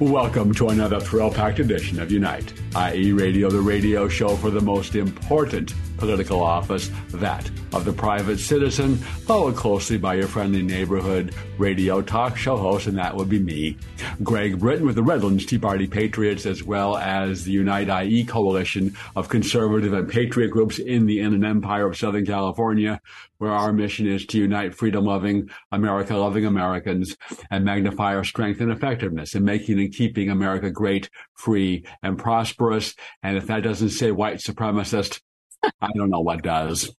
Welcome to another thrill packed edition of Unite, i.e., Radio, the radio show for the most important political office, that of the private citizen, followed closely by your friendly neighborhood radio talk show host, and that would be me, Greg Britton with the Redlands Tea Party Patriots, as well as the Unite IE coalition of conservative and patriot groups in the Inland Empire of Southern California, where our mission is to unite freedom loving, America loving Americans and magnify our strength and effectiveness in making and keeping America great, free, and prosperous. And if that doesn't say white supremacist, I don't know what does.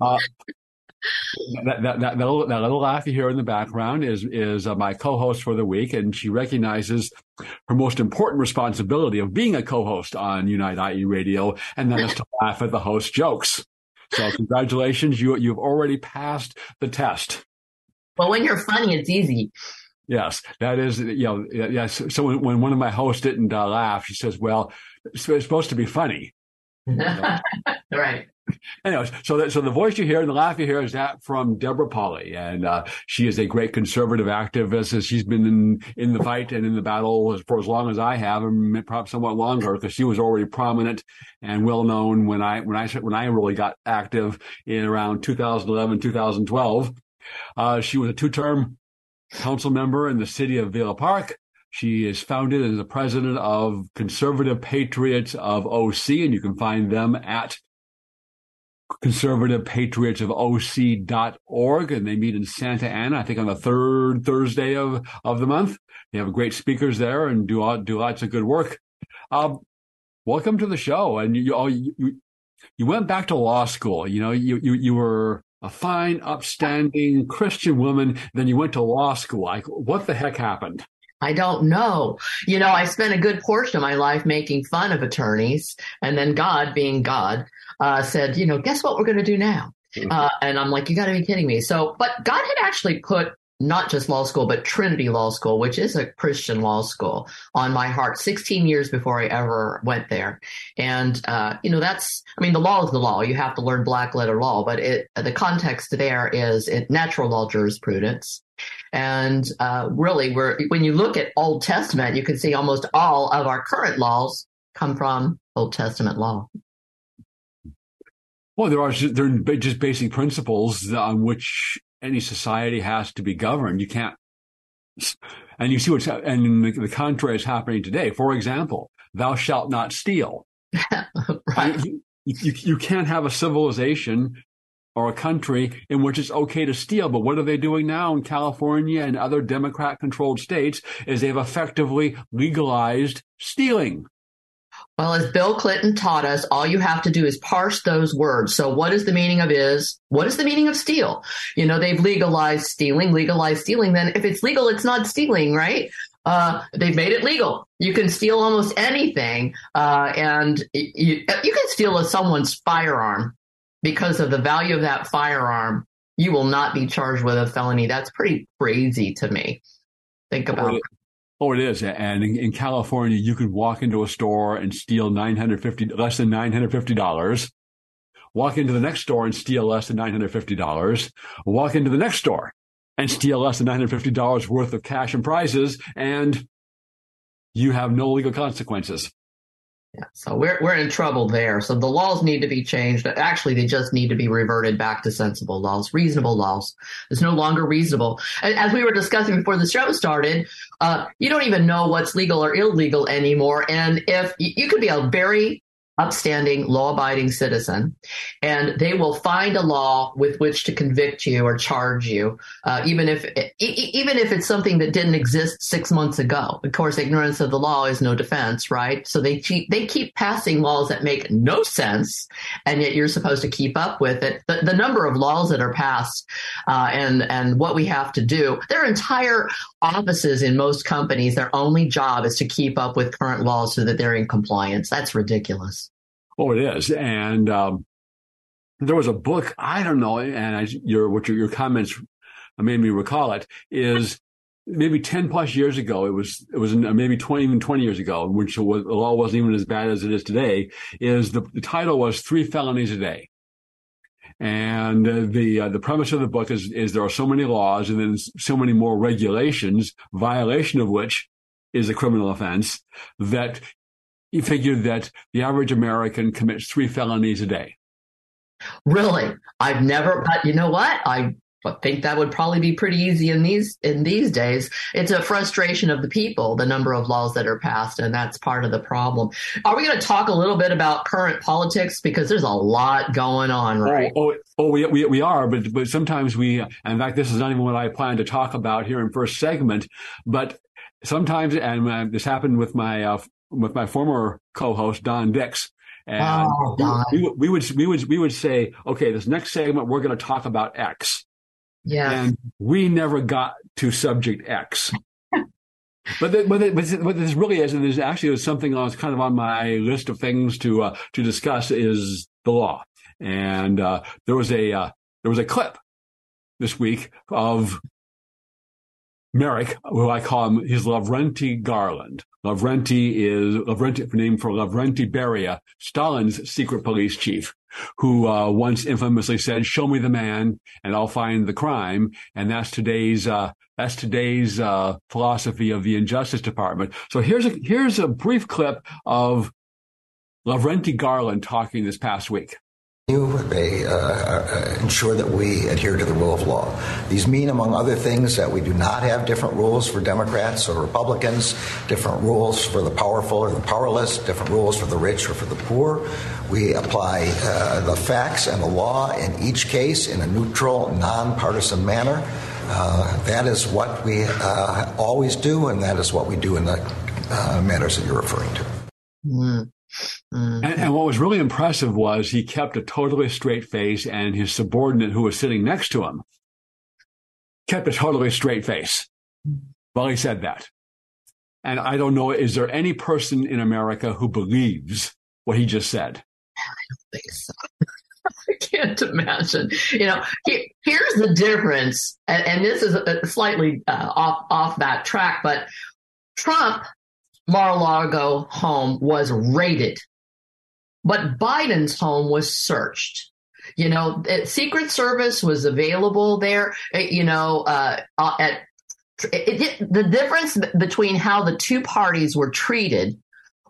Uh, that, that, that, little, that little laugh you hear in the background is is uh, my co-host for the week, and she recognizes her most important responsibility of being a co-host on Unite IE Radio, and that is to laugh at the host jokes. So congratulations, you you've already passed the test. Well, when you're funny, it's easy. Yes, that is, you know, yes. So when, when one of my hosts didn't uh, laugh, she says, "Well, it's, it's supposed to be funny." right. Anyways, so that, so the voice you hear and the laugh you hear is that from Deborah Pauly, and uh, she is a great conservative activist. She's been in, in the fight and in the battle for as long as I have, and perhaps somewhat longer, because she was already prominent and well known when I when I when I really got active in around 2011 2012. Uh, she was a two term council member in the city of Villa Park. She is founded as the president of Conservative Patriots of OC, and you can find them at conservative patriots of. And they meet in Santa Ana, I think on the third Thursday of, of the month. They have great speakers there and do, do lots of good work. Um, welcome to the show. And you, you, you went back to law school. You know, you, you, you were a fine, upstanding Christian woman. Then you went to law school. Like, what the heck happened? I don't know. You know, I spent a good portion of my life making fun of attorneys, and then God, being God, uh, said, you know, guess what we're going to do now? Mm-hmm. Uh, and I'm like, you got to be kidding me. So, but God had actually put not just law school, but Trinity Law School, which is a Christian law school, on my heart 16 years before I ever went there. And, uh, you know, that's, I mean, the law is the law. You have to learn black letter law, but it, the context there is it, natural law jurisprudence. And uh, really, we're, when you look at Old Testament, you can see almost all of our current laws come from Old Testament law. Well, there are there are just basic principles on which any society has to be governed. You can't, and you see what's and the, the contrary is happening today. For example, thou shalt not steal. right. You, you, you can't have a civilization or a country in which it's okay to steal. But what are they doing now in California and other Democrat controlled states is they've effectively legalized stealing. Well, as Bill Clinton taught us, all you have to do is parse those words. So what is the meaning of is? What is the meaning of steal? You know, they've legalized stealing, legalized stealing. Then if it's legal, it's not stealing, right? Uh, they've made it legal. You can steal almost anything. Uh, and you, you can steal a, someone's firearm because of the value of that firearm, you will not be charged with a felony. That's pretty crazy to me. Think oh, about it. Oh, it is. And in, in, California, you could walk into a store and steal 950, less than $950. Walk into the next store and steal less than $950. Walk into the next store and steal less than $950 worth of cash and prizes. And you have no legal consequences. Yeah, so we're we're in trouble there. So the laws need to be changed. Actually, they just need to be reverted back to sensible laws, reasonable laws. It's no longer reasonable. As we were discussing before the show started, uh, you don't even know what's legal or illegal anymore. And if you could be a very upstanding, law abiding citizen, and they will find a law with which to convict you or charge you, uh, even if even if it's something that didn't exist six months ago. Of course, ignorance of the law is no defense, right? So they keep they keep passing laws that make no sense, and yet you're supposed to keep up with it. The, the number of laws that are passed uh, and and what we have to do. Their entire offices in most companies, their only job is to keep up with current laws so that they're in compliance. That's ridiculous. Oh, it is. And um, there was a book, I don't know, and I, your what your, your comments made me recall it is maybe 10 plus years ago. It was it was maybe 20 even 20 years ago, which the law wasn't even as bad as it is today. Is the, the title was three felonies a day. And uh, the uh, the premise of the book is is there are so many laws and then so many more regulations, violation of which is a criminal offense, that he figured that the average American commits three felonies a day. Really? I've never, but you know what? I think that would probably be pretty easy in these in these days. It's a frustration of the people, the number of laws that are passed, and that's part of the problem. Are we going to talk a little bit about current politics because there's a lot going on, right? Oh, oh, oh we, we we are, but but sometimes we. In fact, this is not even what I plan to talk about here in first segment, but sometimes, and uh, this happened with my uh, with my former co-host Don Dix. And oh, Don. We, we, would we would we would say, okay, this next segment we're going to talk about X. Yeah. And we never got to subject X. but, the, but, the, but this really is, and there's actually something I was kind of on my list of things to uh, to discuss is the law. And uh, there was a uh, there was a clip this week of Merrick, who I call him, he's Lavrenti Garland. Lavrenti is Lavrenti, named for Lavrenti Beria, Stalin's secret police chief, who uh, once infamously said, "Show me the man, and I'll find the crime." And that's today's uh, that's today's uh, philosophy of the Injustice Department. So here's a here's a brief clip of Lavrenti Garland talking this past week. They uh, uh, ensure that we adhere to the rule of law. These mean, among other things, that we do not have different rules for Democrats or Republicans, different rules for the powerful or the powerless, different rules for the rich or for the poor. We apply uh, the facts and the law in each case in a neutral, nonpartisan manner. Uh, that is what we uh, always do, and that is what we do in the uh, matters that you're referring to. Mm. Mm-hmm. And, and, what was really impressive was he kept a totally straight face, and his subordinate, who was sitting next to him, kept a totally straight face while he said that. And I don't know, is there any person in America who believes what he just said? I don't think so. I can't imagine. You know, here's the difference, and, and this is a, slightly uh, off off that track, but Trump Mar-a-Lago home was raided but Biden's home was searched. You know, Secret Service was available there. Eh, you know, uh, uh, at it, it, the difference between how the two parties were treated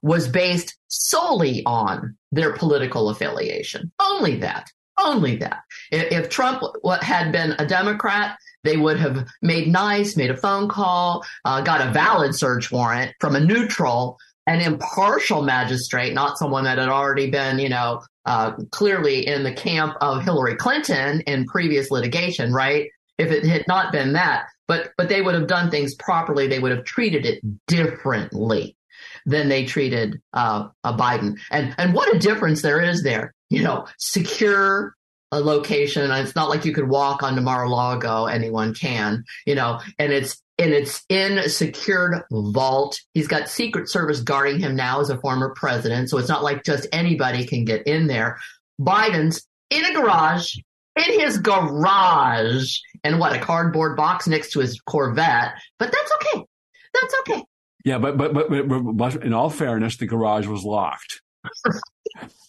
was based solely on their political affiliation. Only that. Only that. If, if Trump had been a Democrat, they would have made nice, made a phone call, uh, got a valid search warrant from a neutral an impartial magistrate, not someone that had already been, you know, uh, clearly in the camp of Hillary Clinton in previous litigation, right? If it had not been that, but but they would have done things properly. They would have treated it differently than they treated uh, a Biden. And and what a difference there is there. You know, secure a location. It's not like you could walk onto Mar-a-Lago. Anyone can, you know, and it's and it's in a secured vault. He's got Secret Service guarding him now as a former president. So it's not like just anybody can get in there. Biden's in a garage, in his garage, and what, a cardboard box next to his Corvette. But that's okay. That's okay. Yeah, but but but, but, but in all fairness, the garage was locked.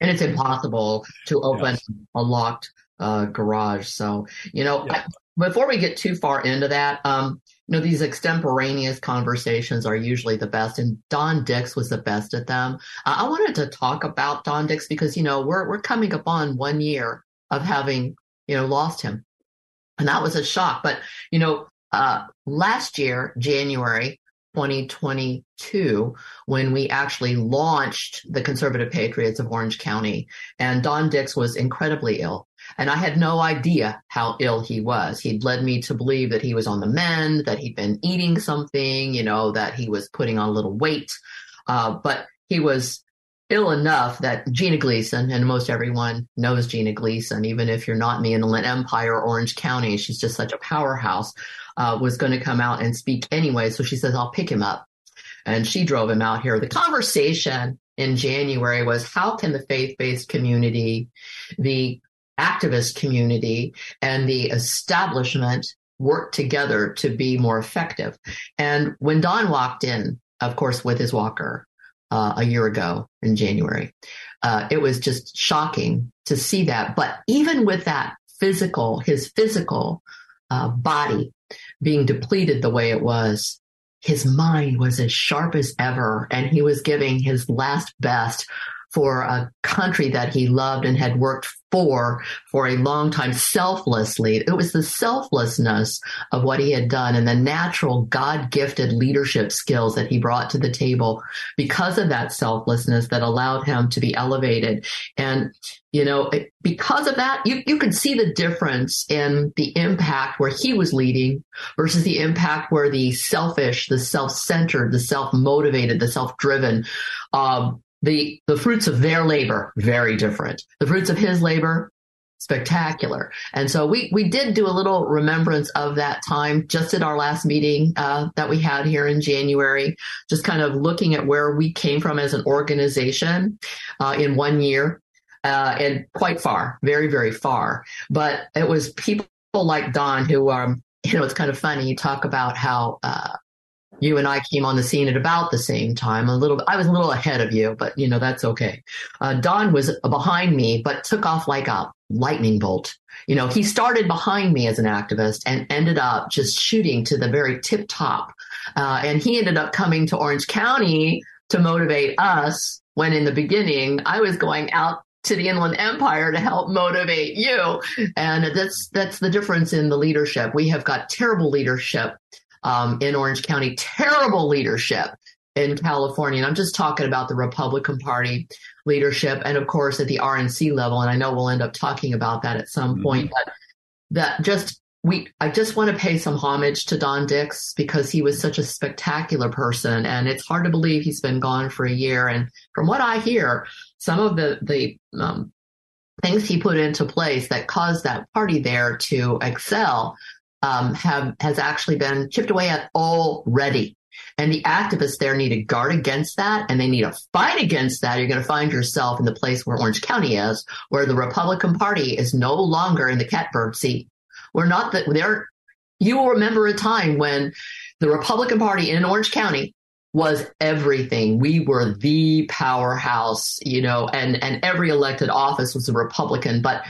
and it's impossible to open yes. a locked uh, garage. So, you know, yeah before we get too far into that, um, you know, these extemporaneous conversations are usually the best, and Don Dix was the best at them. Uh, I wanted to talk about Don Dix because you know we're we're coming upon one year of having you know lost him, and that was a shock. But you know, uh, last year January, 2022 when we actually launched the Conservative Patriots of Orange County. And Don Dix was incredibly ill. And I had no idea how ill he was. He'd led me to believe that he was on the mend, that he'd been eating something, you know, that he was putting on a little weight. Uh, but he was ill enough that Gina Gleason, and most everyone knows Gina Gleason, even if you're not in the Inland Empire or Orange County, she's just such a powerhouse, uh, was going to come out and speak anyway. So she says, I'll pick him up. And she drove him out here. The conversation in January was how can the faith based community, the activist community, and the establishment work together to be more effective? And when Don walked in, of course, with his walker, uh, a year ago in January. Uh, it was just shocking to see that. But even with that physical, his physical uh, body being depleted the way it was, his mind was as sharp as ever, and he was giving his last best for a country that he loved and had worked for for a long time selflessly. It was the selflessness of what he had done and the natural God gifted leadership skills that he brought to the table because of that selflessness that allowed him to be elevated. And, you know, because of that, you, you could see the difference in the impact where he was leading versus the impact where the selfish, the self centered, the self motivated, the self driven, um, the the fruits of their labor very different. The fruits of his labor spectacular. And so we we did do a little remembrance of that time just at our last meeting uh, that we had here in january just kind of looking at where we came from as an organization uh, in one year uh, and quite far very very far. But it was people like don who um you know it's kind of funny you talk about how uh, you and I came on the scene at about the same time. A little, I was a little ahead of you, but you know that's okay. Uh, Don was behind me, but took off like a lightning bolt. You know, he started behind me as an activist and ended up just shooting to the very tip top. Uh, and he ended up coming to Orange County to motivate us. When in the beginning, I was going out to the Inland Empire to help motivate you. And that's that's the difference in the leadership. We have got terrible leadership um, in Orange County, terrible leadership in California. And I'm just talking about the Republican Party leadership and, of course, at the RNC level. And I know we'll end up talking about that at some mm-hmm. point, but that just we I just want to pay some homage to Don Dix because he was such a spectacular person and it's hard to believe he's been gone for a year and from what I hear some of the the um, things he put into place that caused that party there to excel um, have has actually been chipped away at already. And the activists there need to guard against that and they need to fight against that. You're going to find yourself in the place where Orange County is, where the Republican Party is no longer in the catbird seat. We're not that there. You will remember a time when the Republican Party in Orange County was everything. We were the powerhouse, you know, and, and every elected office was a Republican, but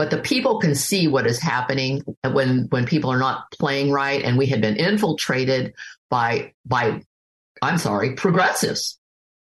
but the people can see what is happening when when people are not playing right and we had been infiltrated by by i'm sorry progressives.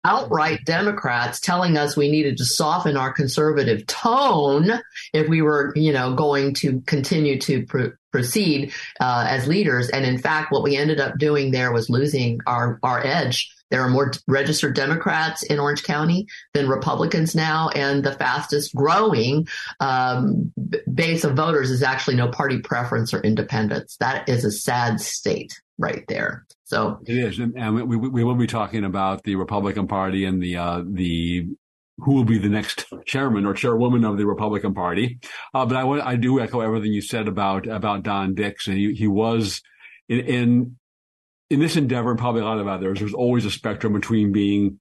Outright democrats telling us we needed to soften our conservative tone if we were you know going to continue to pr- proceed uh, as leaders and in fact what we ended up doing there was losing our our edge there are more registered Democrats in Orange County than Republicans now, and the fastest growing um, base of voters is actually no party preference or independence. That is a sad state right there. So it is, and we, we will be talking about the Republican Party and the uh, the who will be the next chairman or chairwoman of the Republican Party. Uh, but I, I do echo everything you said about about Don Dix, and he, he was in, in in this endeavor and probably a lot of others, there's always a spectrum between being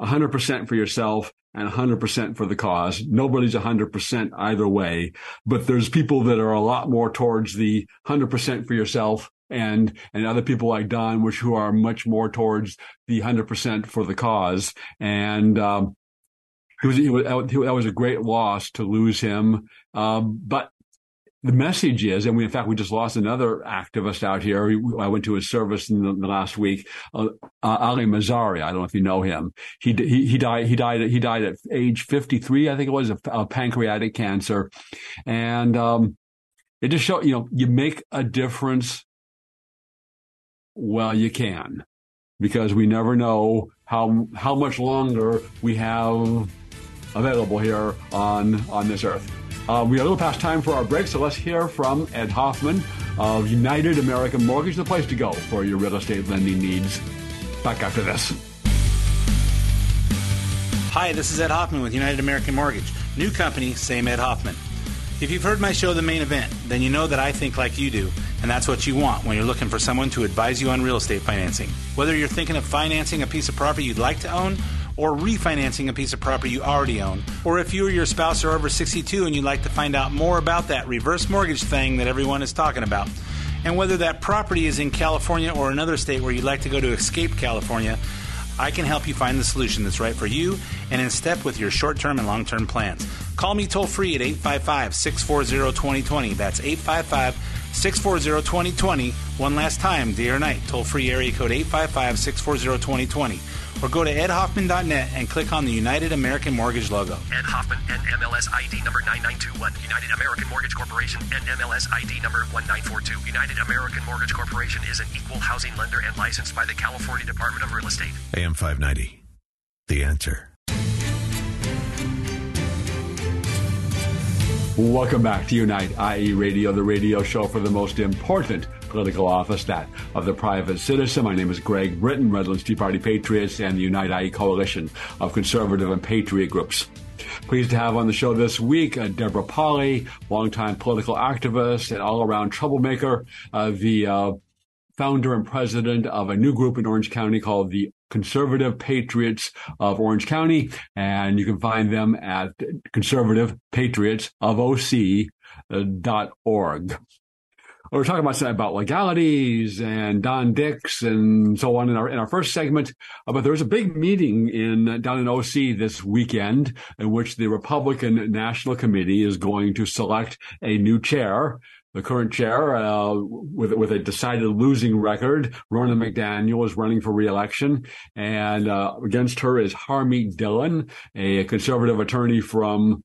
100% for yourself and 100% for the cause. Nobody's 100% either way, but there's people that are a lot more towards the 100% for yourself and and other people like Don, which who are much more towards the 100% for the cause. And um, he was, he was, that was a great loss to lose him. Um, but the message is, and we, in fact, we just lost another activist out here. I went to his service in the, the last week, uh, uh, Ali Mazari. I don't know if you know him. He, he, he died, he died, he died at age 53, I think it was, of, of pancreatic cancer. And, um, it just shows, you know, you make a difference well you can because we never know how how much longer we have available here on on this earth. Uh, we are a little past time for our break, so let's hear from Ed Hoffman of United American Mortgage, the place to go for your real estate lending needs. Back after this. Hi, this is Ed Hoffman with United American Mortgage. New company, same Ed Hoffman. If you've heard my show, The Main Event, then you know that I think like you do, and that's what you want when you're looking for someone to advise you on real estate financing. Whether you're thinking of financing a piece of property you'd like to own, or refinancing a piece of property you already own, or if you or your spouse are over 62 and you'd like to find out more about that reverse mortgage thing that everyone is talking about, and whether that property is in California or another state where you'd like to go to escape California, I can help you find the solution that's right for you and in step with your short term and long term plans. Call me toll free at 855 640 2020. That's 855 640 2020. One last time, day or night, toll free area code 855 640 2020 or go to edhoffman.net and click on the United American Mortgage logo. Ed Hoffman, NMLS ID number 9921. United American Mortgage Corporation, NMLS ID number 1942. United American Mortgage Corporation is an equal housing lender and licensed by the California Department of Real Estate. AM 590. The answer. Welcome back to Unite IE Radio, the radio show for the most important political office, that of the private citizen. My name is Greg Britton, Redlands Tea Party Patriots, and the Unite IE coalition of conservative and patriot groups. Pleased to have on the show this week uh, Deborah Pauly, longtime political activist and all around troublemaker, uh, the uh, founder and president of a new group in Orange County called the Conservative Patriots of Orange County, and you can find them at Conservative Patriots of OC.org. We're talking about about legalities and Don Dix and so on in our in our first segment. Uh, but there was a big meeting in down in OC this weekend in which the Republican National Committee is going to select a new chair the current chair, uh, with with a decided losing record. Ronna McDaniel is running for reelection, and uh, against her is Harmeet Dillon, a conservative attorney from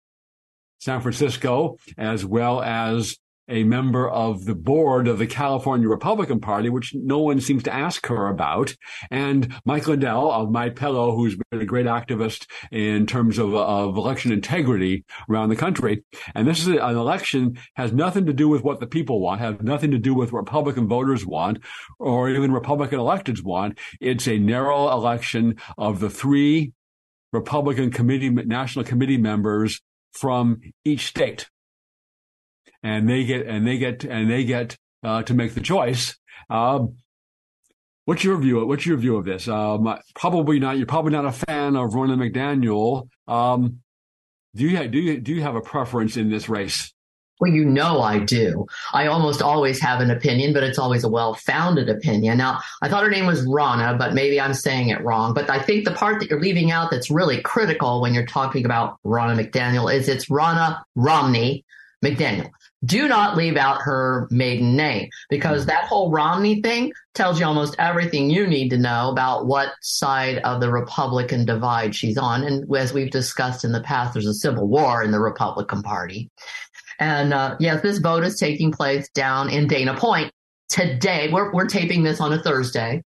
San Francisco, as well as a member of the board of the California Republican Party, which no one seems to ask her about, and Mike Lindell of My Pillow, who's been a great activist in terms of, of election integrity around the country. And this is an election has nothing to do with what the people want, has nothing to do with what Republican voters want, or even Republican electeds want. It's a narrow election of the three Republican committee, national committee members from each state and they get and they get and they get uh, to make the choice. Um, what's your view? What's your view of this? Um, probably not. You're probably not a fan of Ronna McDaniel. Um, do you do you do you have a preference in this race? Well, you know I do. I almost always have an opinion, but it's always a well-founded opinion. Now, I thought her name was Ronna, but maybe I'm saying it wrong. But I think the part that you're leaving out that's really critical when you're talking about Ronna McDaniel is it's Ronna Romney McDaniel do not leave out her maiden name because mm-hmm. that whole Romney thing tells you almost everything you need to know about what side of the Republican divide she's on. And as we've discussed in the past, there's a civil war in the Republican Party. And uh, yes, this vote is taking place down in Dana Point today. We're, we're taping this on a Thursday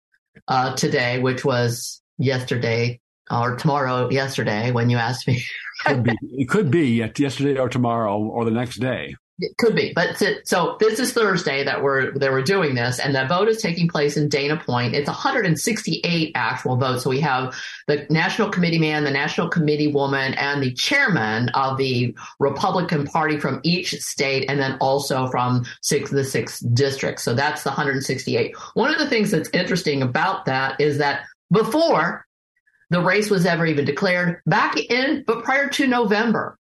uh, today, which was yesterday or tomorrow, yesterday, when you asked me. could be, it could be yesterday or tomorrow or the next day. It could be, but so this is Thursday that we're that we're doing this, and the vote is taking place in Dana Point. It's 168 actual votes. So we have the national committee man, the national committee woman, and the chairman of the Republican Party from each state, and then also from six the six districts. So that's the 168. One of the things that's interesting about that is that before the race was ever even declared, back in but prior to November,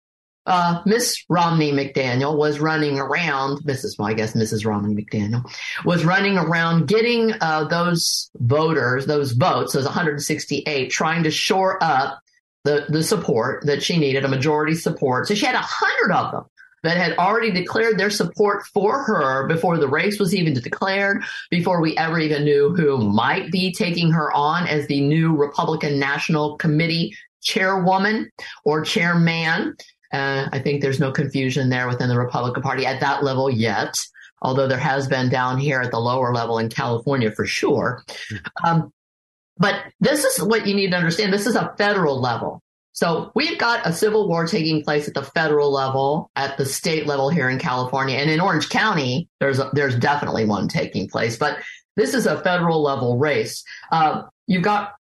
uh, Miss Romney McDaniel was running around, Mrs. Well, I guess Mrs. Romney McDaniel was running around getting uh, those voters, those votes, those 168, trying to shore up the, the support that she needed, a majority support. So she had a hundred of them that had already declared their support for her before the race was even declared, before we ever even knew who might be taking her on as the new Republican National Committee chairwoman or chairman. Uh, I think there's no confusion there within the Republican Party at that level yet, although there has been down here at the lower level in California for sure. Um, But this is what you need to understand. This is a federal level. So we've got a civil war taking place at the federal level, at the state level here in California, and in Orange County, there's a, there's definitely one taking place. But this is a federal level race. Uh, you've got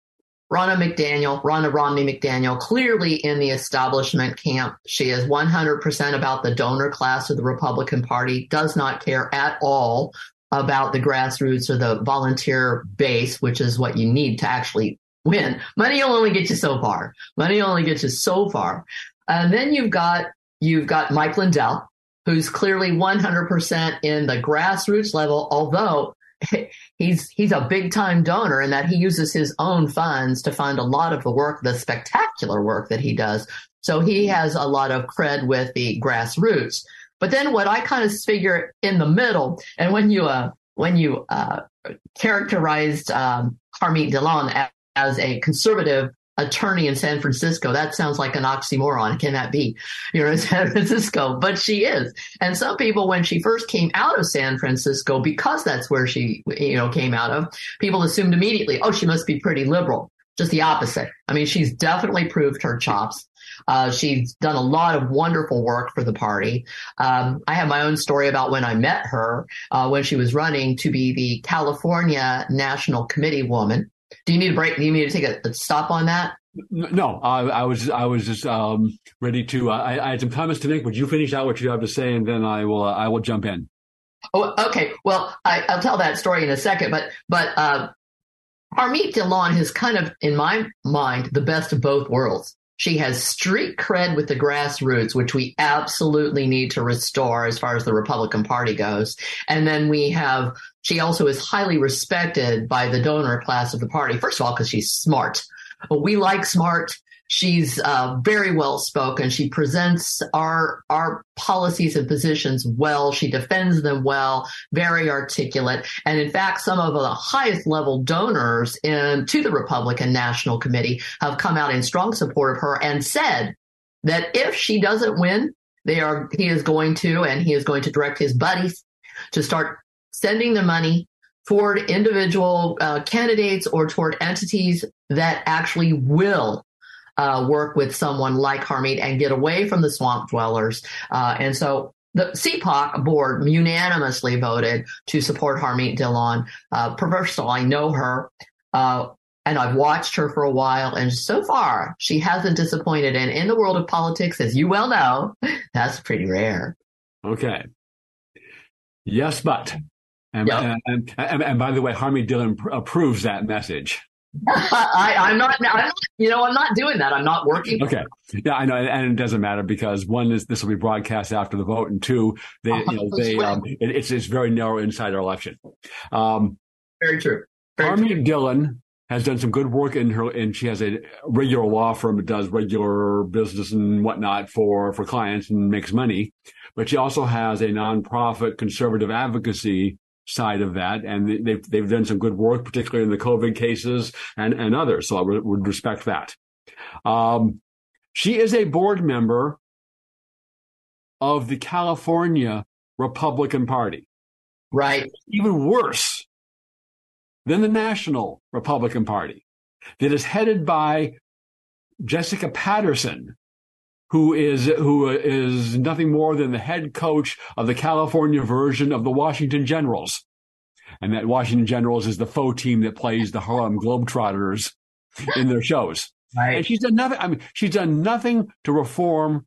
Ronna McDaniel, Ronna Romney McDaniel, clearly in the establishment camp. She is 100% about the donor class of the Republican Party, does not care at all about the grassroots or the volunteer base, which is what you need to actually win. Money will only get you so far. Money only gets you so far. And then you've got you've got Mike Lindell, who's clearly 100% in the grassroots level, although he's he's a big time donor in that he uses his own funds to fund a lot of the work, the spectacular work that he does. So he has a lot of cred with the grassroots. But then what I kind of figure in the middle, and when you uh, when you uh, characterized um, Harmeet Dillon as, as a conservative attorney in San Francisco. That sounds like an oxymoron. Can that be? You're in San Francisco, but she is. And some people, when she first came out of San Francisco, because that's where she, you know, came out of, people assumed immediately, oh, she must be pretty liberal. Just the opposite. I mean, she's definitely proved her chops. Uh, she's done a lot of wonderful work for the party. Um, I have my own story about when I met her uh, when she was running to be the California National Committee woman. Do you need a break? Do you need to take a, a stop on that? No, I, I, was I was just um, ready to. Uh, I, I, had some comments to make. Would you finish out what you have to say, and then I will uh, I will jump in. Oh, okay. Well, I, will tell that story in a second, but but uh, Harmeet Dillon has kind of, in my mind, the best of both worlds. She has street cred with the grassroots, which we absolutely need to restore as far as the Republican Party goes. And then we have, she also is highly respected by the donor class of the party. First of all, because she's smart. We like smart She's uh, very well spoken. She presents our our policies and positions well. She defends them well. Very articulate, and in fact, some of the highest level donors in to the Republican National Committee have come out in strong support of her and said that if she doesn't win, they are he is going to and he is going to direct his buddies to start sending the money toward individual uh, candidates or toward entities that actually will uh, work with someone like Harmeet and get away from the swamp dwellers. Uh, and so the CPAC board unanimously voted to support Harmeet Dillon. Uh, I know her. Uh, and I've watched her for a while, and so far she hasn't disappointed. And in the world of politics, as you well know, that's pretty rare. Okay. Yes, but and, yep. and, and, and, by the way, Harmeet Dillon approves that message. I, am not, I'm not, you know, I'm not doing that. I'm not working. Okay. Yeah, I know. And it doesn't matter because one is this will be broadcast after the vote. And two, they, you know, they, um, it, it's, it's very narrow inside our election. Um, very true. Very true. Dillon has done some good work in her, and she has a regular law firm that does regular business and whatnot for, for clients and makes money. But she also has a nonprofit conservative advocacy side of that, and they've they've done some good work, particularly in the COVID cases and and others. So I would, would respect that. Um, she is a board member of the California Republican Party. Right. Even worse than the National Republican Party, that is headed by Jessica Patterson, who is who is nothing more than the head coach of the California version of the Washington Generals. And that Washington Generals is the faux team that plays the Harlem Globetrotters in their shows. Right. And she's done nothing. I mean, she's done nothing to reform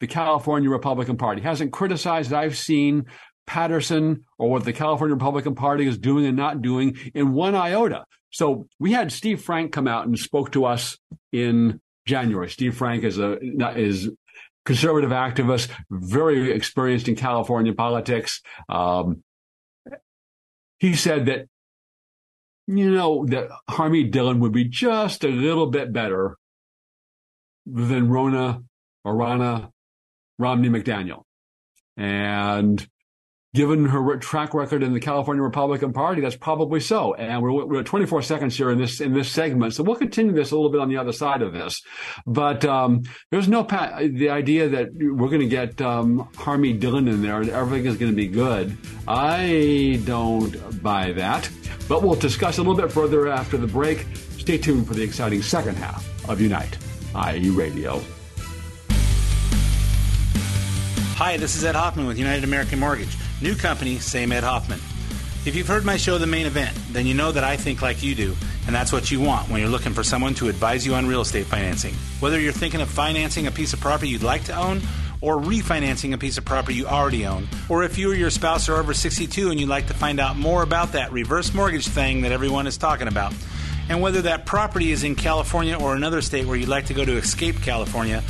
the California Republican Party. Hasn't criticized that I've seen Patterson or what the California Republican Party is doing and not doing in one iota. So we had Steve Frank come out and spoke to us in January. Steve Frank is a is conservative activist, very experienced in California politics. Um, he said that you know that Harmeet Dillon would be just a little bit better than Ronna or Romney McDaniel, and given her track record in the California Republican Party, that's probably so. And we're, we're at 24 seconds here in this in this segment, so we'll continue this a little bit on the other side of this. But um, there's no pa- the idea that we're going to get um, Harmeet Dillon in there and everything is going to be good. I don't buy that. But we'll discuss a little bit further after the break. Stay tuned for the exciting second half of Unite, IE Radio. Hi, this is Ed Hoffman with United American Mortgage. New company, same Ed Hoffman. If you've heard my show, The Main Event, then you know that I think like you do, and that's what you want when you're looking for someone to advise you on real estate financing. Whether you're thinking of financing a piece of property you'd like to own, or refinancing a piece of property you already own, or if you or your spouse are over 62 and you'd like to find out more about that reverse mortgage thing that everyone is talking about, and whether that property is in California or another state where you'd like to go to escape California,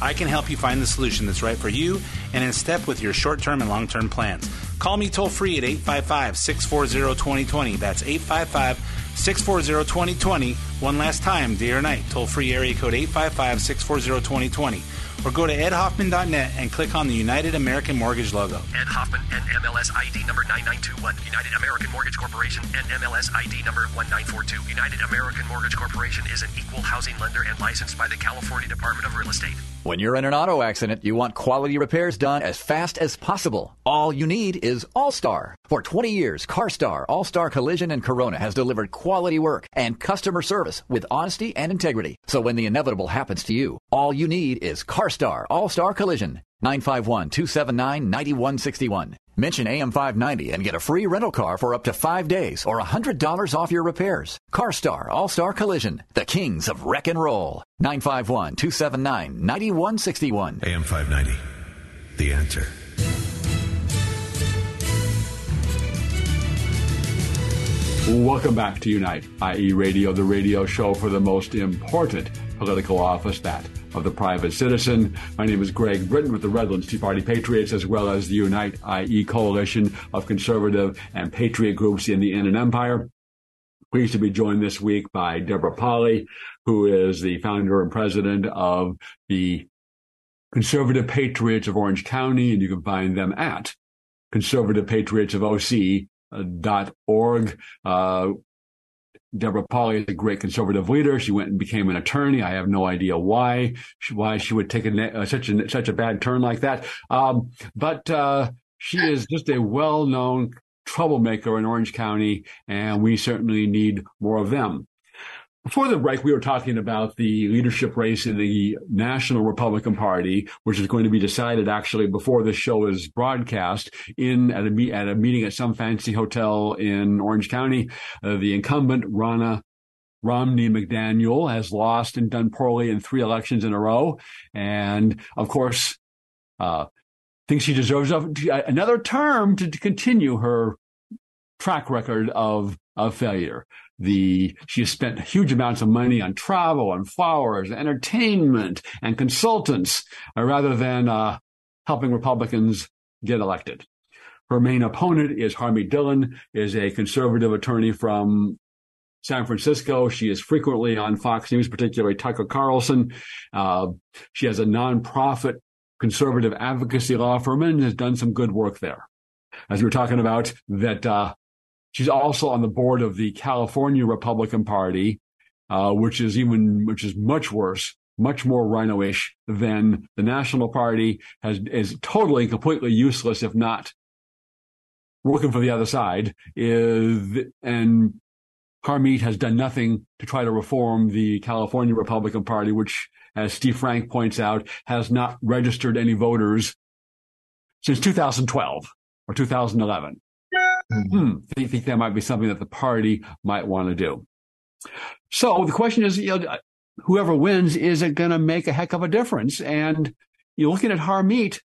I can help you find the solution that's right for you and in step with your short term and long term plans. Call me toll free at 855 640 2020. That's 855 640 2020. One last time, day or night. Toll free area code 855 640 2020 or go to edhoffman.net and click on the United American Mortgage logo. Ed Hoffman, NMLS ID number 9921. United American Mortgage Corporation, NMLS ID number 1942. United American Mortgage Corporation is an equal housing lender and licensed by the California Department of Real Estate. When you're in an auto accident, you want quality repairs done as fast as possible. All you need is All Star. For 20 years, CarStar, All Star Collision, and Corona has delivered quality work and customer service with honesty and integrity. So when the inevitable happens to you, all you need is CarStar, All Star Collision. 951 279 9161. Mention AM590 and get a free rental car for up to five days or $100 off your repairs. CarStar All Star Collision, the kings of wreck and roll. 951 279 9161. AM590, the answer. Welcome back to Unite, IE Radio, the radio show for the most important political office, that of the private citizen. My name is Greg Britton with the Redlands Tea Party Patriots, as well as the Unite IE coalition of conservative and patriot groups in the Inland Empire. Pleased to be joined this week by Deborah Pauly, who is the founder and president of the Conservative Patriots of Orange County, and you can find them at Conservative Patriots of OC dot org. Uh, Deborah Pauly is a great conservative leader. She went and became an attorney. I have no idea why she, why she would take a, uh, such a such a bad turn like that. Um, but uh, she is just a well known troublemaker in Orange County, and we certainly need more of them. Before the break, we were talking about the leadership race in the National Republican Party, which is going to be decided actually before this show is broadcast in at a, at a meeting at some fancy hotel in Orange County. Uh, the incumbent, Ronna Romney McDaniel, has lost and done poorly in three elections in a row. And of course, uh, thinks she deserves another term to, to continue her track record of, of failure the she has spent huge amounts of money on travel and flowers, and entertainment, and consultants, uh, rather than uh, helping Republicans get elected. Her main opponent is Harmeet Dillon, is a conservative attorney from San Francisco. She is frequently on Fox News, particularly Tucker Carlson. Uh, she has a nonprofit conservative advocacy law firm and has done some good work there. As we were talking about, that uh, She's also on the board of the California Republican Party, uh, which is even which is much worse, much more rhino-ish than the National Party. Has is totally and completely useless, if not working for the other side. Is and Harmeet has done nothing to try to reform the California Republican Party, which, as Steve Frank points out, has not registered any voters since 2012 or 2011. Mm-hmm. Hmm, think that might be something that the party might want to do. So the question is, you know, whoever wins, is it going to make a heck of a difference? And you're looking at Harmeet.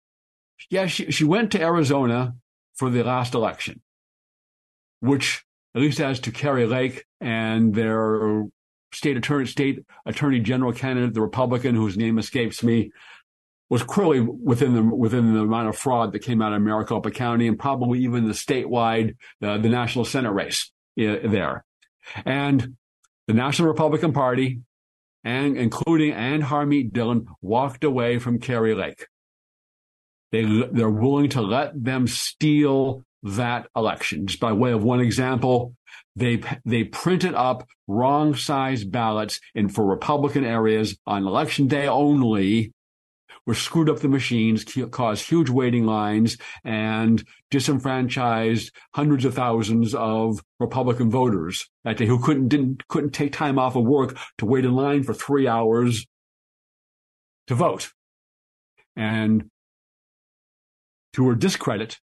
Yeah, she, she went to Arizona for the last election, which at least as to Kari Lake and their state attorney, state attorney general candidate, the Republican whose name escapes me, was clearly within the within the amount of fraud that came out of Maricopa County and probably even the statewide uh, the national senate race uh, there, and the National Republican Party, and including and Harmeet Dillon walked away from Kari Lake. They they're willing to let them steal that election. Just by way of one example, they they printed up wrong size ballots in for Republican areas on election day only which screwed up the machines, caused huge waiting lines, and disenfranchised hundreds of thousands of Republican voters that day who couldn't didn't couldn't take time off of work to wait in line for three hours to vote. And to her discredit,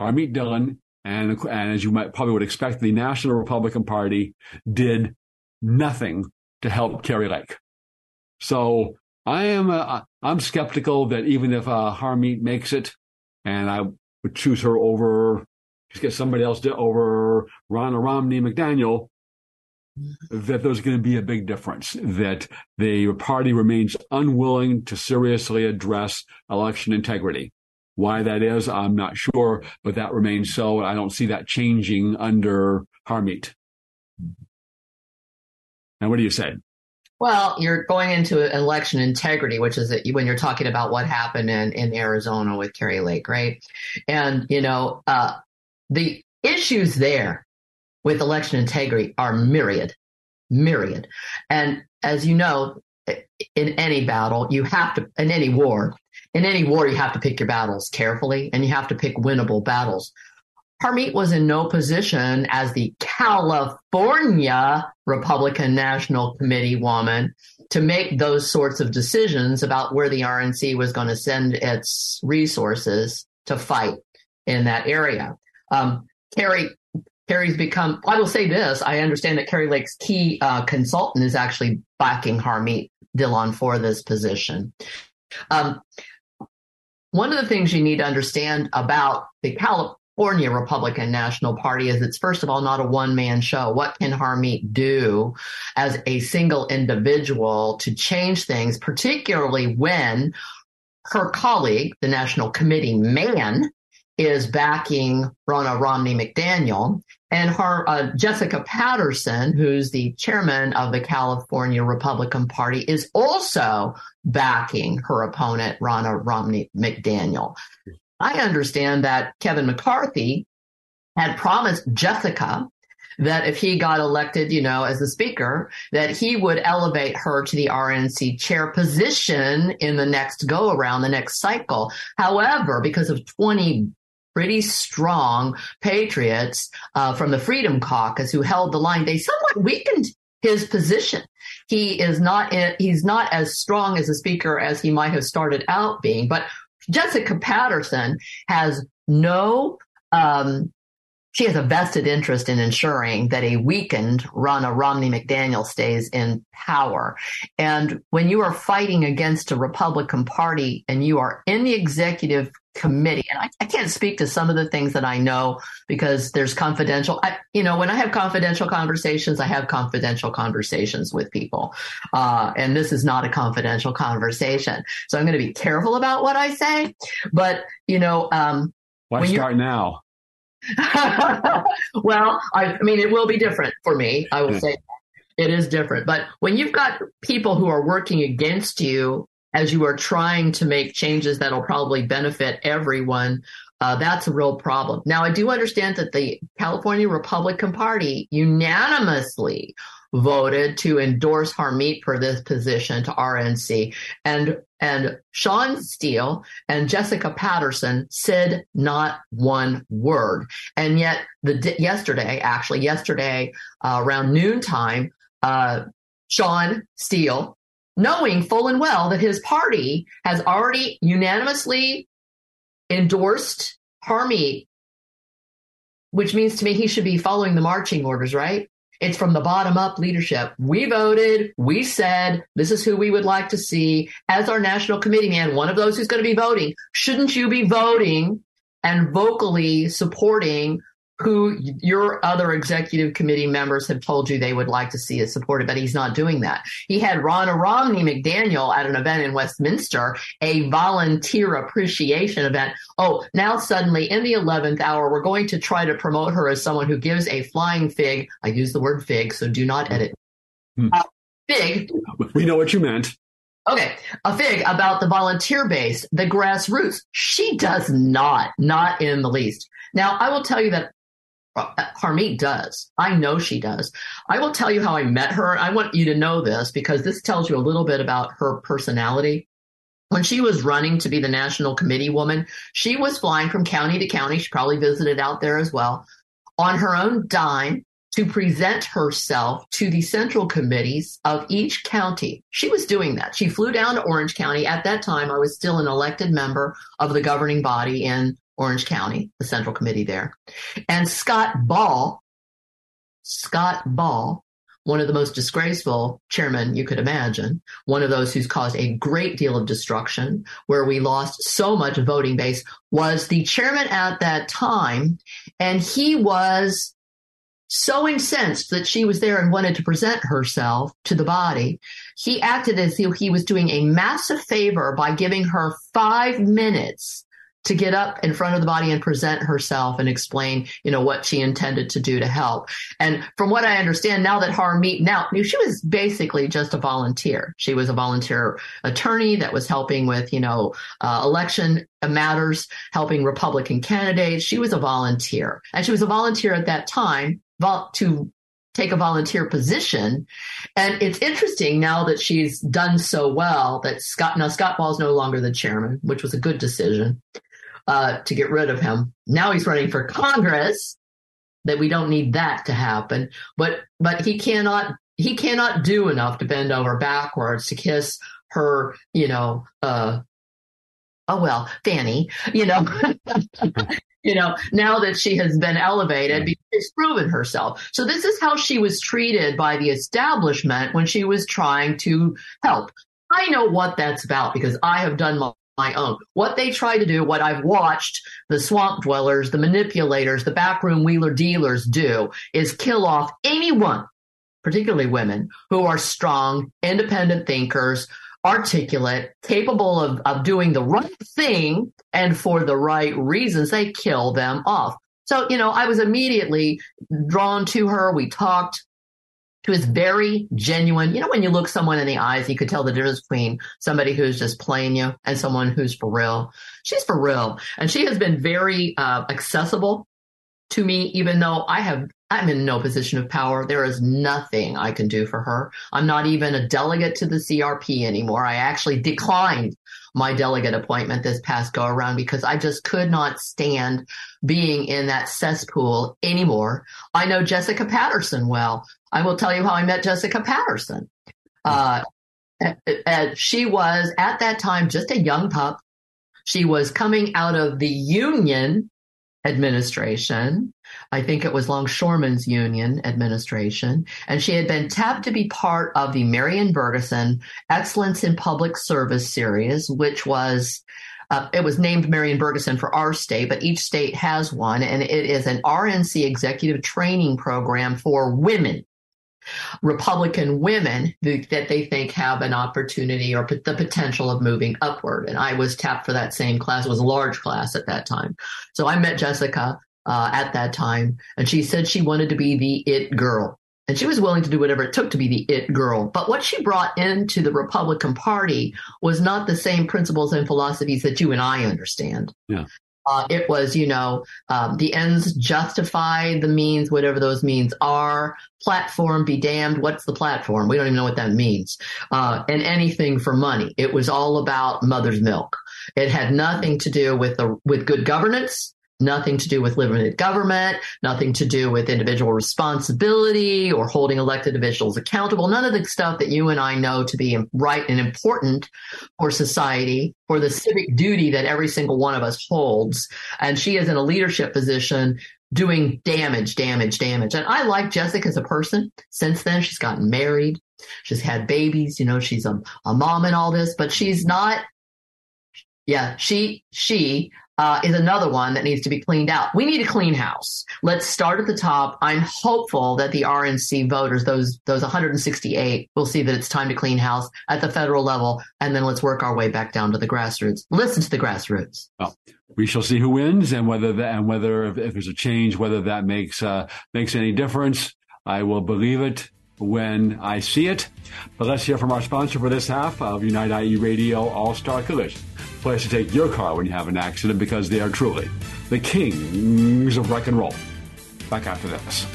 Harmeet Dillon and, and as you might probably would expect, the National Republican Party did nothing to help Kari Lake. So I am uh, I'm skeptical that even if uh, Harmeet makes it, and I would choose her over just get somebody else to, over Ronna Romney McDaniel, that there's going to be a big difference. That the party remains unwilling to seriously address election integrity. Why that is, I'm not sure, but that remains so. I don't see that changing under Harmeet. And what do you say? Well, you're going into election integrity, which is when you're talking about what happened in, in Arizona with Kari Lake, right? And, you know, uh, the issues there with election integrity are myriad, myriad. And as you know, in any battle, you have to, in any war, in any war, you have to pick your battles carefully and you have to pick winnable battles. Harmeet was in no position as the California Republican National Committee woman to make those sorts of decisions about where the RNC was going to send its resources to fight in that area. Um, Kari, Kari's become, I will say this, I understand that Kari Lake's key uh, consultant is actually backing Harmeet Dillon for this position. Um, one of the things you need to understand about the California California Republican National Party is it's first of all not a one man show. What can Harmeet do as a single individual to change things, particularly when her colleague, the National Committee man, is backing Ronna Romney McDaniel, and her uh, Jessica Patterson, who's the chairman of the California Republican Party, is also backing her opponent Ronna Romney McDaniel. I understand that Kevin McCarthy had promised Jessica that if he got elected, you know, as the speaker, that he would elevate her to the RNC chair position in the next go around, the next cycle. However, because of 20 pretty strong patriots uh, from the Freedom Caucus who held the line, they somewhat weakened his position. He is not, he's not as strong as a speaker as he might have started out being, but Jessica Patterson has no, um, she has a vested interest in ensuring that a weakened run Ronna Romney McDaniel stays in power. And when you are fighting against a Republican Party and you are in the executive committee, and I, I can't speak to some of the things that I know because there's confidential. I, you know, when I have confidential conversations, I have confidential conversations with people, uh, and this is not a confidential conversation. So I'm going to be careful about what I say. But you know, um, why start now? well, I, I, mean, it will be different for me. I will say it is different. But when you've got people who are working against you as you are trying to make changes that'll probably benefit everyone, uh, that's a real problem. Now, I do understand that the California Republican Party unanimously voted to endorse Harmeet for this position to RNC. And and Shawn Steele and Jessica Patterson said not one word. And yet the yesterday, actually yesterday uh, around noontime, uh, Shawn Steele, knowing full and well that his party has already unanimously endorsed Harmeet, which means to me he should be following the marching orders, right? It's from the bottom up leadership. We voted. We said this is who we would like to see as our national committee man, one of those who's going to be voting. Shouldn't you be voting and vocally supporting who your other executive committee members have told you they would like to see as supported, but he's not doing that. He had Ronna Romney McDaniel at an event in Westminster, a volunteer appreciation event. Oh, now suddenly in the 11th hour, we're going to try to promote her as someone who gives a flying fig. I use the word fig, so do not edit. Hmm. Uh, fig. We know what you meant. Okay, a fig about the volunteer base, the grassroots. She does not, not in the least. Now, I will tell you that Harmeet does. I know she does. I will tell you how I met her. I want you to know this because this tells you a little bit about her personality. when she was running to be the national committee woman, she was flying from county to county. She probably visited out there as well on her own dime to present herself to the central committees of each county. She was doing that. She flew down to Orange County. At that time, I was still an elected member of the governing body in Orange County, the central committee there. And Scott Baugh, Scott Baugh, one of the most disgraceful chairmen you could imagine, one of those who's caused a great deal of destruction, where we lost so much voting base, was the chairman at that time. And he was so incensed that she was there and wanted to present herself to the body, he acted as if he was doing a massive favor by giving her five minutes to get up in front of the body and present herself and explain, you know, what she intended to do to help. And from what I understand now that Harmeet, now she was basically just a volunteer. She was a volunteer attorney that was helping with, you know, uh, election matters, helping Republican candidates. She was a volunteer and she was a volunteer at that time to take a volunteer position. And it's interesting now that she's done so well that Scott, now Scott Baugh is no longer the chairman, which was a good decision uh, to get rid of him. Now he's running for Congress. That we don't need that to happen, but but he cannot he cannot do enough to bend over backwards to kiss her, you know, uh, oh well, Fanny, you know, you know, now that she has been elevated because she's proven herself. So this is how she was treated by the establishment when she was trying to help. I know what that's about because I have done my my own. What they try to do, what I've watched the swamp dwellers, the manipulators, the backroom wheeler dealers do is kill off anyone, particularly women, who are strong, independent thinkers, articulate, capable of, of doing the right thing and for the right reasons. They kill them off. So, you know, I was immediately drawn to her. We talked she was very genuine. You know, when you look someone in the eyes, you could tell the difference between somebody who's just playing you and someone who's for real. She's for real. And she has been very uh, accessible to me, even though I have, I'm in no position of power. There is nothing I can do for her. I'm not even a delegate to the CRP anymore. I actually declined my delegate appointment this past go around because I just could not stand being in that cesspool anymore. I know Jessica Patterson well. I will tell you how I met Jessica Patterson. Uh, she was at that time just a young pup. She was coming out of the union administration. I think it was Longshoremen's Union administration. And she had been tapped to be part of the Marian Bergeson Excellence in Public Service series, which was uh, it was named Marian Bergeson for our state, but each state has one, and it is an RNC executive training program for women Republican women that they think have an opportunity or the potential of moving upward. And I was tapped for that same class. It was a large class at that time. So I met Jessica uh, at that time, and she said she wanted to be the it girl. And she was willing to do whatever it took to be the it girl. But what she brought into the Republican Party was not the same principles and philosophies that you and I understand. Yeah. Uh, it was, you know, um, the ends justify the means, whatever those means are. Platform be damned. What's the platform? We don't even know what that means. Uh, and anything for money. It was all about mother's milk. It had nothing to do with the with good governance nothing to do with limited government, nothing to do with individual responsibility or holding elected officials accountable. None of the stuff that you and I know to be right and important for society, for the civic duty that every single one of us holds. And she is in a leadership position doing damage, damage, damage. And I like Jessica as a person. Since then, she's gotten married. She's had babies. You know, she's a, a mom and all this, but she's not yeah, she she uh, is another one that needs to be cleaned out. We need a clean house. Let's start at the top. I'm hopeful that the RNC voters, those those 168, will see that it's time to clean house at the federal level, and then let's work our way back down to the grassroots. Listen to the grassroots. Well, we shall see who wins and whether that, and whether if, if, there's a change, whether that makes uh, makes any difference. I will believe it when I see it. But let's hear from our sponsor for this half of Unite IE Radio All Star Collision place to take your car when you have an accident because they are truly the kings of rock and roll. Back after this.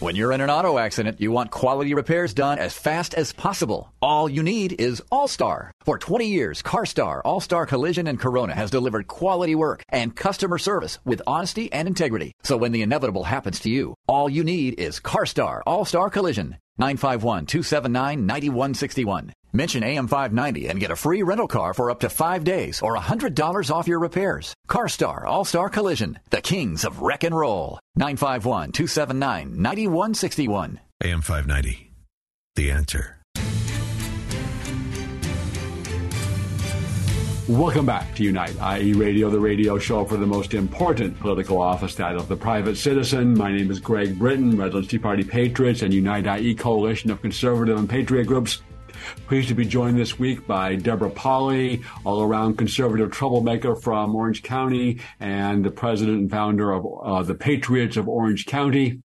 When you're in an auto accident, you want quality repairs done as fast as possible. All you need is All Star. For 20 years, CarStar, All Star Collision, and Corona has delivered quality work and customer service with honesty and integrity. So when the inevitable happens to you, all you need is CarStar, All Star Collision. 951 279 9161. Mention AM590 and get a free rental car for up to five days or $100 off your repairs. CarStar All Star Collision, the kings of wreck and roll. 951 279 9161. AM590, the answer. Welcome back to Unite, IE Radio, the radio show for the most important political office, that of the private citizen. My name is Greg Britton, Redlands Tea Party Patriots and Unite IE coalition of conservative and patriot groups. Pleased to be joined this week by Deborah Pauly, all around conservative troublemaker from Orange County and the president and founder of uh, the Patriots of Orange County.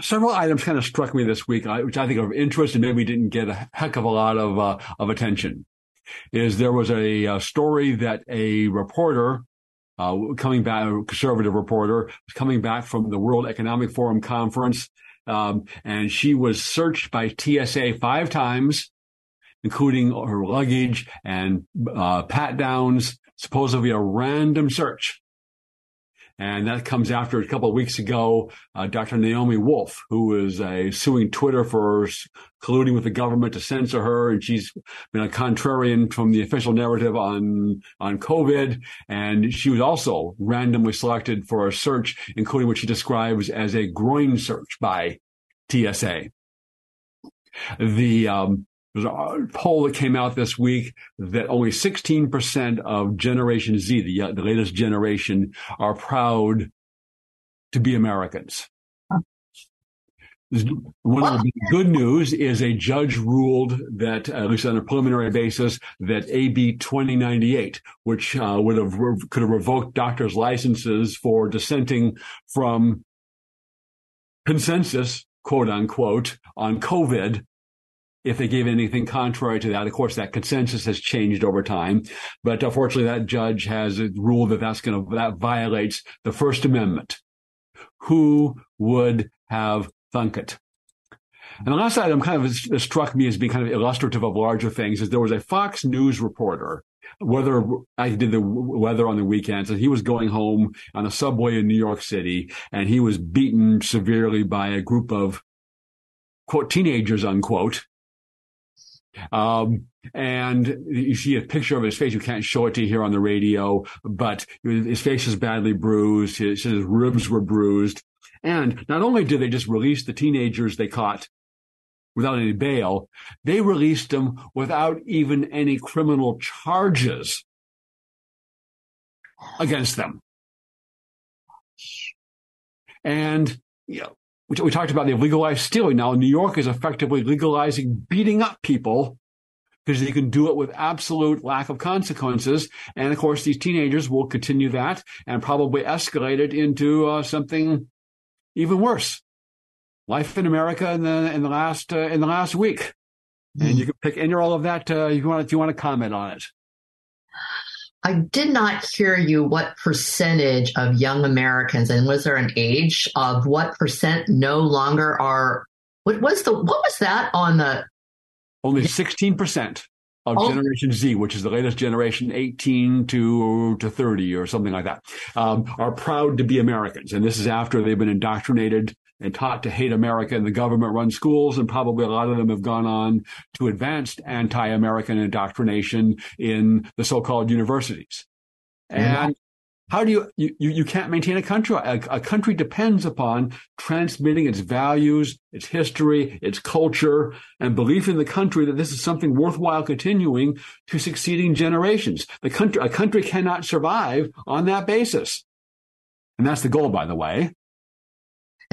Several items kind of struck me this week, which I think are of interest and maybe didn't get a heck of a lot of, uh, of attention. Is there was a, a uh, story that a reporter uh, coming back, a conservative reporter, was coming back from the World Economic Forum conference um, and she was searched by TSA five times, including her luggage and uh, pat downs, supposedly a random search. And that comes after a couple of weeks ago, uh, Dr. Naomi Wolf, who is uh, suing Twitter for colluding with the government to censor her. And she's been a contrarian from the official narrative on, on COVID. And she was also randomly selected for a search, including what she describes as a groin search by TSA. The, um, there's a poll that came out this week that only 16% of Generation Z, the, uh, the latest generation, are proud to be Americans. One of the good news is a judge ruled that, at least on a preliminary basis, that AB 2098, which uh, would have could have revoked doctors' licenses for dissenting from consensus, quote unquote, on COVID, if they gave anything contrary to that. Of course, that consensus has changed over time, but unfortunately, that judge has ruled that that's going to that violates the First Amendment. Who would have thunk it? And the last item kind of struck me as being kind of illustrative of larger things is there was a Fox News reporter weather I did the weather on the weekends and he was going home on a subway in New York City and he was beaten severely by a group of quote teenagers unquote um, and you see a picture of his face. You can't show it to you here on the radio, but his face is badly bruised. His, his ribs were bruised. And not only did they just release the teenagers they caught without any bail, they released them without even any criminal charges against them. And, you know, we, we talked about the legalized stealing. Now, New York is effectively legalizing beating up people because they can do it with absolute lack of consequences. And of course, these teenagers will continue that and probably escalate it into uh, something even worse. Life in America in the in the last uh, in the last week, mm. and you can pick any or all of that uh, if you want if you want to comment on it. I did not hear you what percentage of young Americans, and was there an age of what percent no longer are? What was the what was that on the? Only sixteen percent of oh. Generation Z, which is the latest generation, 18 to, to 30 or something like that, um, are proud to be Americans. And this is after they've been indoctrinated and taught to hate America in the government run schools. And probably a lot of them have gone on to advanced anti-American indoctrination in the so-called universities. And how do you, you, you can't maintain a country? A, a, country depends upon transmitting its values, its history, its culture, and belief in the country that this is something worthwhile continuing to succeeding generations. The country, a country cannot survive on that basis. And that's the goal, by the way.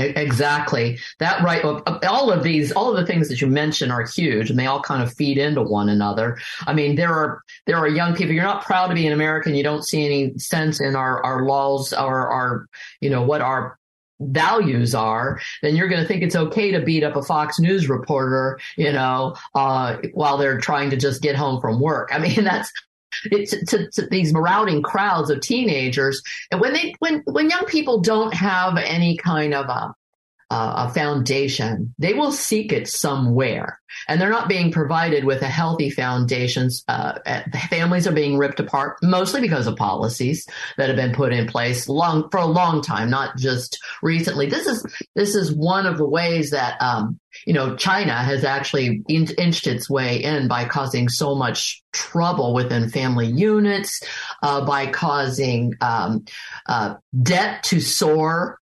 Exactly. That right. All of these, all of the things that you mentioned are huge and they all kind of feed into one another. I mean, there are, there are young people, you're not proud to be an American. You don't see any sense in our, our laws or our, you know, what our values are, then you're going to think it's okay to beat up a Fox News reporter, you know, uh, while they're trying to just get home from work. I mean, that's, it's to, to, these marauding crowds of teenagers. And when they, when, when young people don't have any kind of a, a foundation, they will seek it somewhere. And they're not being provided with a healthy foundation. Uh, families are being ripped apart, mostly because of policies that have been put in place long for a long time, not just recently. This is this is one of the ways that um, you know China has actually in- inched its way in by causing so much trouble within family units, uh, by causing um, uh, debt to soar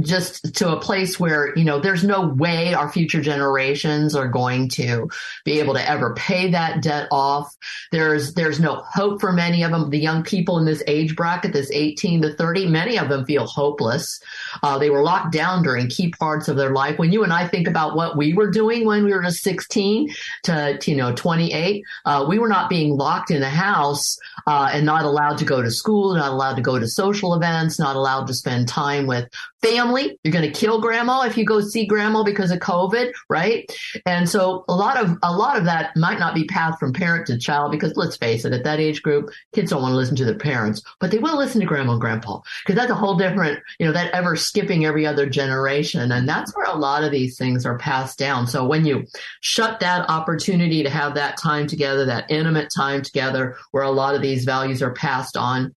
just to a place where you know there's no way our future generations are going to be able to ever pay that debt off. There's there's no hope for many of them the young people in this age bracket this 18 to 30 many of them feel hopeless. Uh, they were locked down during key parts of their life. When you and i think about what we were doing when we were 16 to, to you know 28 uh, we were not being locked in a house uh, and not allowed to go to school not allowed to go to social events not allowed to spend time with family. You're going to kill grandma if you go see grandma because of COVID, right? And so a lot of a lot of that might not be passed from parent to child because let's face it, at that age group, kids don't want to listen to their parents, but they will listen to grandma and grandpa because that's a whole different, you know, that ever skipping every other generation, and that's where a lot of these things are passed down. So when you shut that opportunity to have that time together, that intimate time together, where a lot of these values are passed on,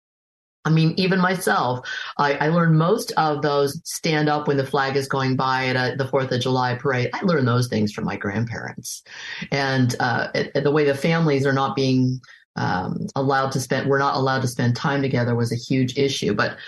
I mean, even myself, I, I, learned most of those stand up when the flag is going by at a, the Fourth of July parade. I learned those things from my grandparents, and uh, it, the way the families are not being um, allowed to spend, we're not allowed to spend time together was a huge issue. But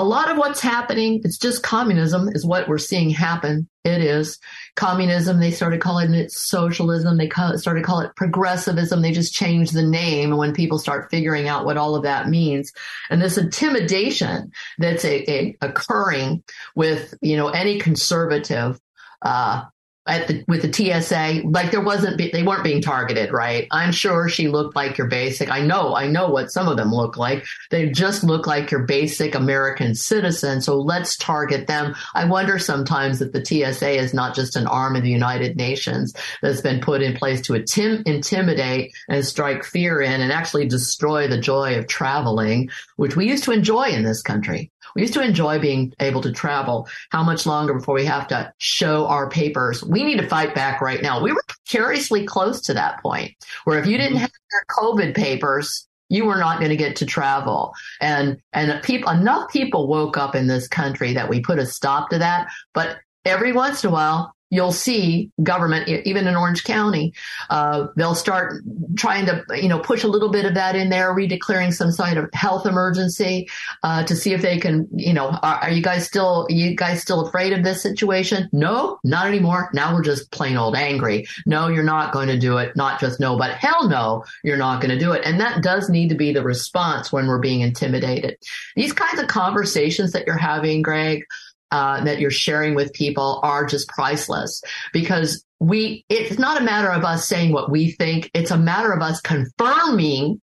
a lot of what's happening, it's just communism is what we're seeing happen. It is communism. They started calling it socialism. They started calling it progressivism. They just changed the name when people start figuring out what all of that means. And this intimidation that's a, a occurring with, you know, any conservative, uh, at the, with the TSA, like there wasn't, they weren't being targeted, right? I'm sure she looked like your basic. I know, I know what some of them look like. They just look like your basic American citizen. So let's target them. I wonder sometimes if the TSA is not just an arm of the United Nations that's been put in place to intim- intimidate and strike fear in and actually destroy the joy of traveling, which we used to enjoy in this country. We used to enjoy being able to travel. How much longer before we have to show our papers? We need to fight back right now. We were curiously close to that point where if you didn't mm-hmm. have your COVID papers, you were not going to get to travel. And, and people, enough people woke up in this country that we put a stop to that. But every once in a while, you'll see government, even in Orange County, uh, they'll start trying to, you know, push a little bit of that in there, redeclaring some sort of health emergency uh, to see if they can, you know, are, are, you guys still, you guys still afraid of this situation? No, not anymore. Now we're just plain old angry. No, you're not going to do it. Not just no, but hell no, you're not going to do it. And that does need to be the response when we're being intimidated. These kinds of conversations that you're having, Greg, uh, that you're sharing with people are just priceless because we, it's not a matter of us saying what we think. It's a matter of us confirming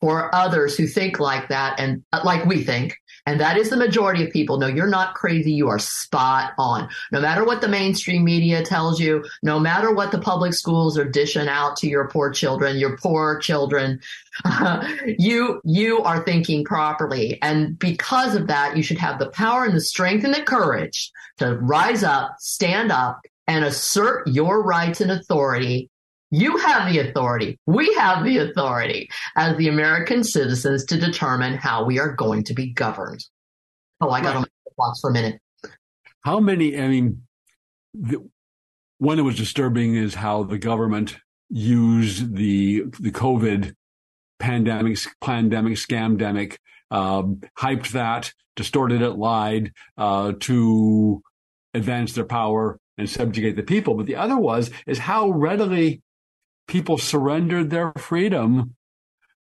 for others who think like that and uh, like we think and that is the majority of people. No, you're not crazy. You are spot on. No matter what the mainstream media tells you, no matter what the public schools are dishing out to your poor children, your poor children, you, you are thinking properly. And because of that, you should have the power and the strength and the courage to rise up, stand up and assert your rights and authority you have the authority. We have the authority as the American citizens to determine how we are going to be governed. Oh, I got right. on my box for a minute. How many, I mean, the, one that was disturbing is how the government used the, the COVID pandemic, pandemic, scamdemic, um, hyped that, distorted it, lied, uh, to advance their power and subjugate the people. But the other was, is how readily people surrendered their freedom,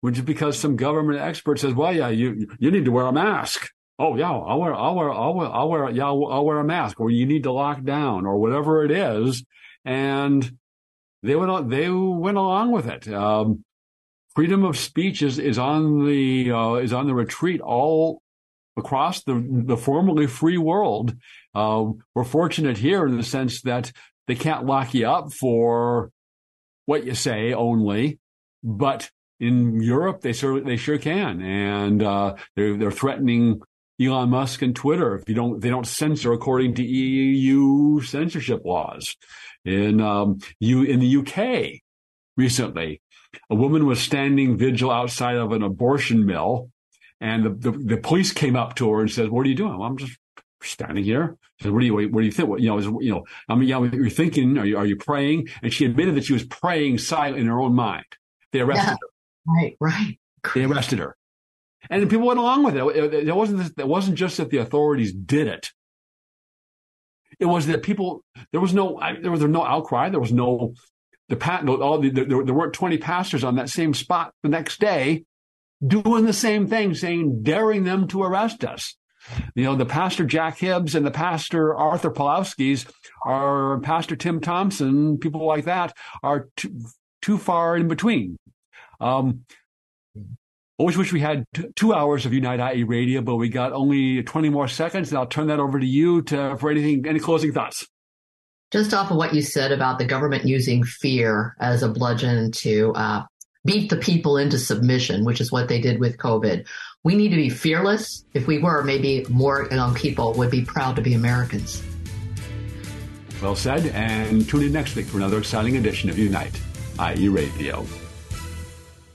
which is because some government expert says, "Well, yeah, you you need to wear a mask." Oh yeah, I'll wear I'll wear I'll wear I'll wear yeah I'll, wear a mask, or you need to lock down, or whatever it is, and they went they went along with it. Um, freedom of speech is is on the uh, is on the retreat all across the the formerly free world. Uh, we're fortunate here in the sense that they can't lock you up for what you say only, but in Europe they sure they sure can, and uh, they're they're threatening Elon Musk and Twitter if you don't they don't censor according to EU censorship laws. In um, you in the UK recently, a woman was standing vigil outside of an abortion mill, and the, the, the police came up to her and said, "What are you doing?" Well, I'm just standing here. Said, "What do you what do you think? What, you know, is, you know, I mean, yeah, you're thinking, are you are you praying?" And she admitted that she was praying silent in her own mind. They arrested Yeah. her. Right, right. They arrested her, and people went along with it. It, it wasn't it wasn't just that the authorities did it. It was that people there was no I, there was no outcry. There was no the pat all the, there, there weren't twenty pastors on that same spot the next day doing the same thing, saying daring them to arrest us. You know, the pastor Jack Hibbs and the pastor Arthur Pawlowski's are Pastor Tim Thompson, people like that are too, too far in between. Um, always wish we had t- two hours of Unite IE radio, but we got only 20 more seconds, and I'll turn that over to you to, for anything, any closing thoughts. Just off of what you said about the government using fear as a bludgeon to uh, beat the people into submission, which is what they did with COVID. We need to be fearless. If we were, maybe more young people would be proud to be Americans. Well said, and tune in next week for another exciting edition of Unite IE Radio.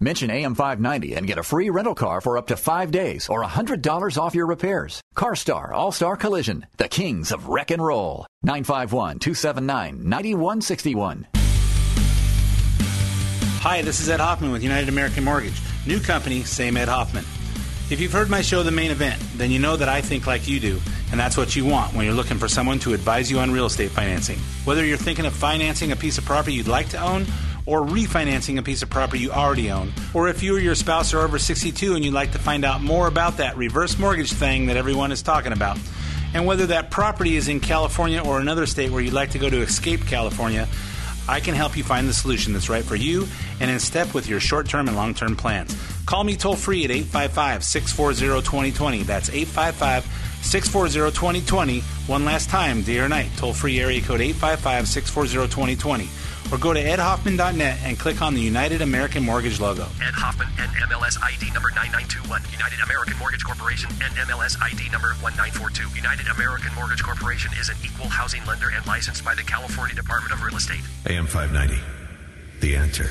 Mention AM590 and get a free rental car for up to five days or $100 off your repairs. CarStar All-Star Collision, the kings of wreck and roll. 951-279-9161. Hi, this is Ed Hoffman with United American Mortgage. New company, same Ed Hoffman. If you've heard my show, The Main Event, then you know that I think like you do, and that's what you want when you're looking for someone to advise you on real estate financing. Whether you're thinking of financing a piece of property you'd like to own, or refinancing a piece of property you already own, or if you or your spouse are over 62 and you'd like to find out more about that reverse mortgage thing that everyone is talking about, and whether that property is in California or another state where you'd like to go to escape California, I can help you find the solution that's right for you and in step with your short term and long term plans. Call me toll free at 855 640 2020. That's 855 640 2020. One last time, day or night. Toll free area code 855 640 2020. Or go to edhoffman.net and click on the United American Mortgage logo. Ed Hoffman, NMLS ID number 9921. United American Mortgage Corporation, NMLS ID number 1942. United American Mortgage Corporation is an equal housing lender and licensed by the California Department of Real Estate. AM 590. The answer.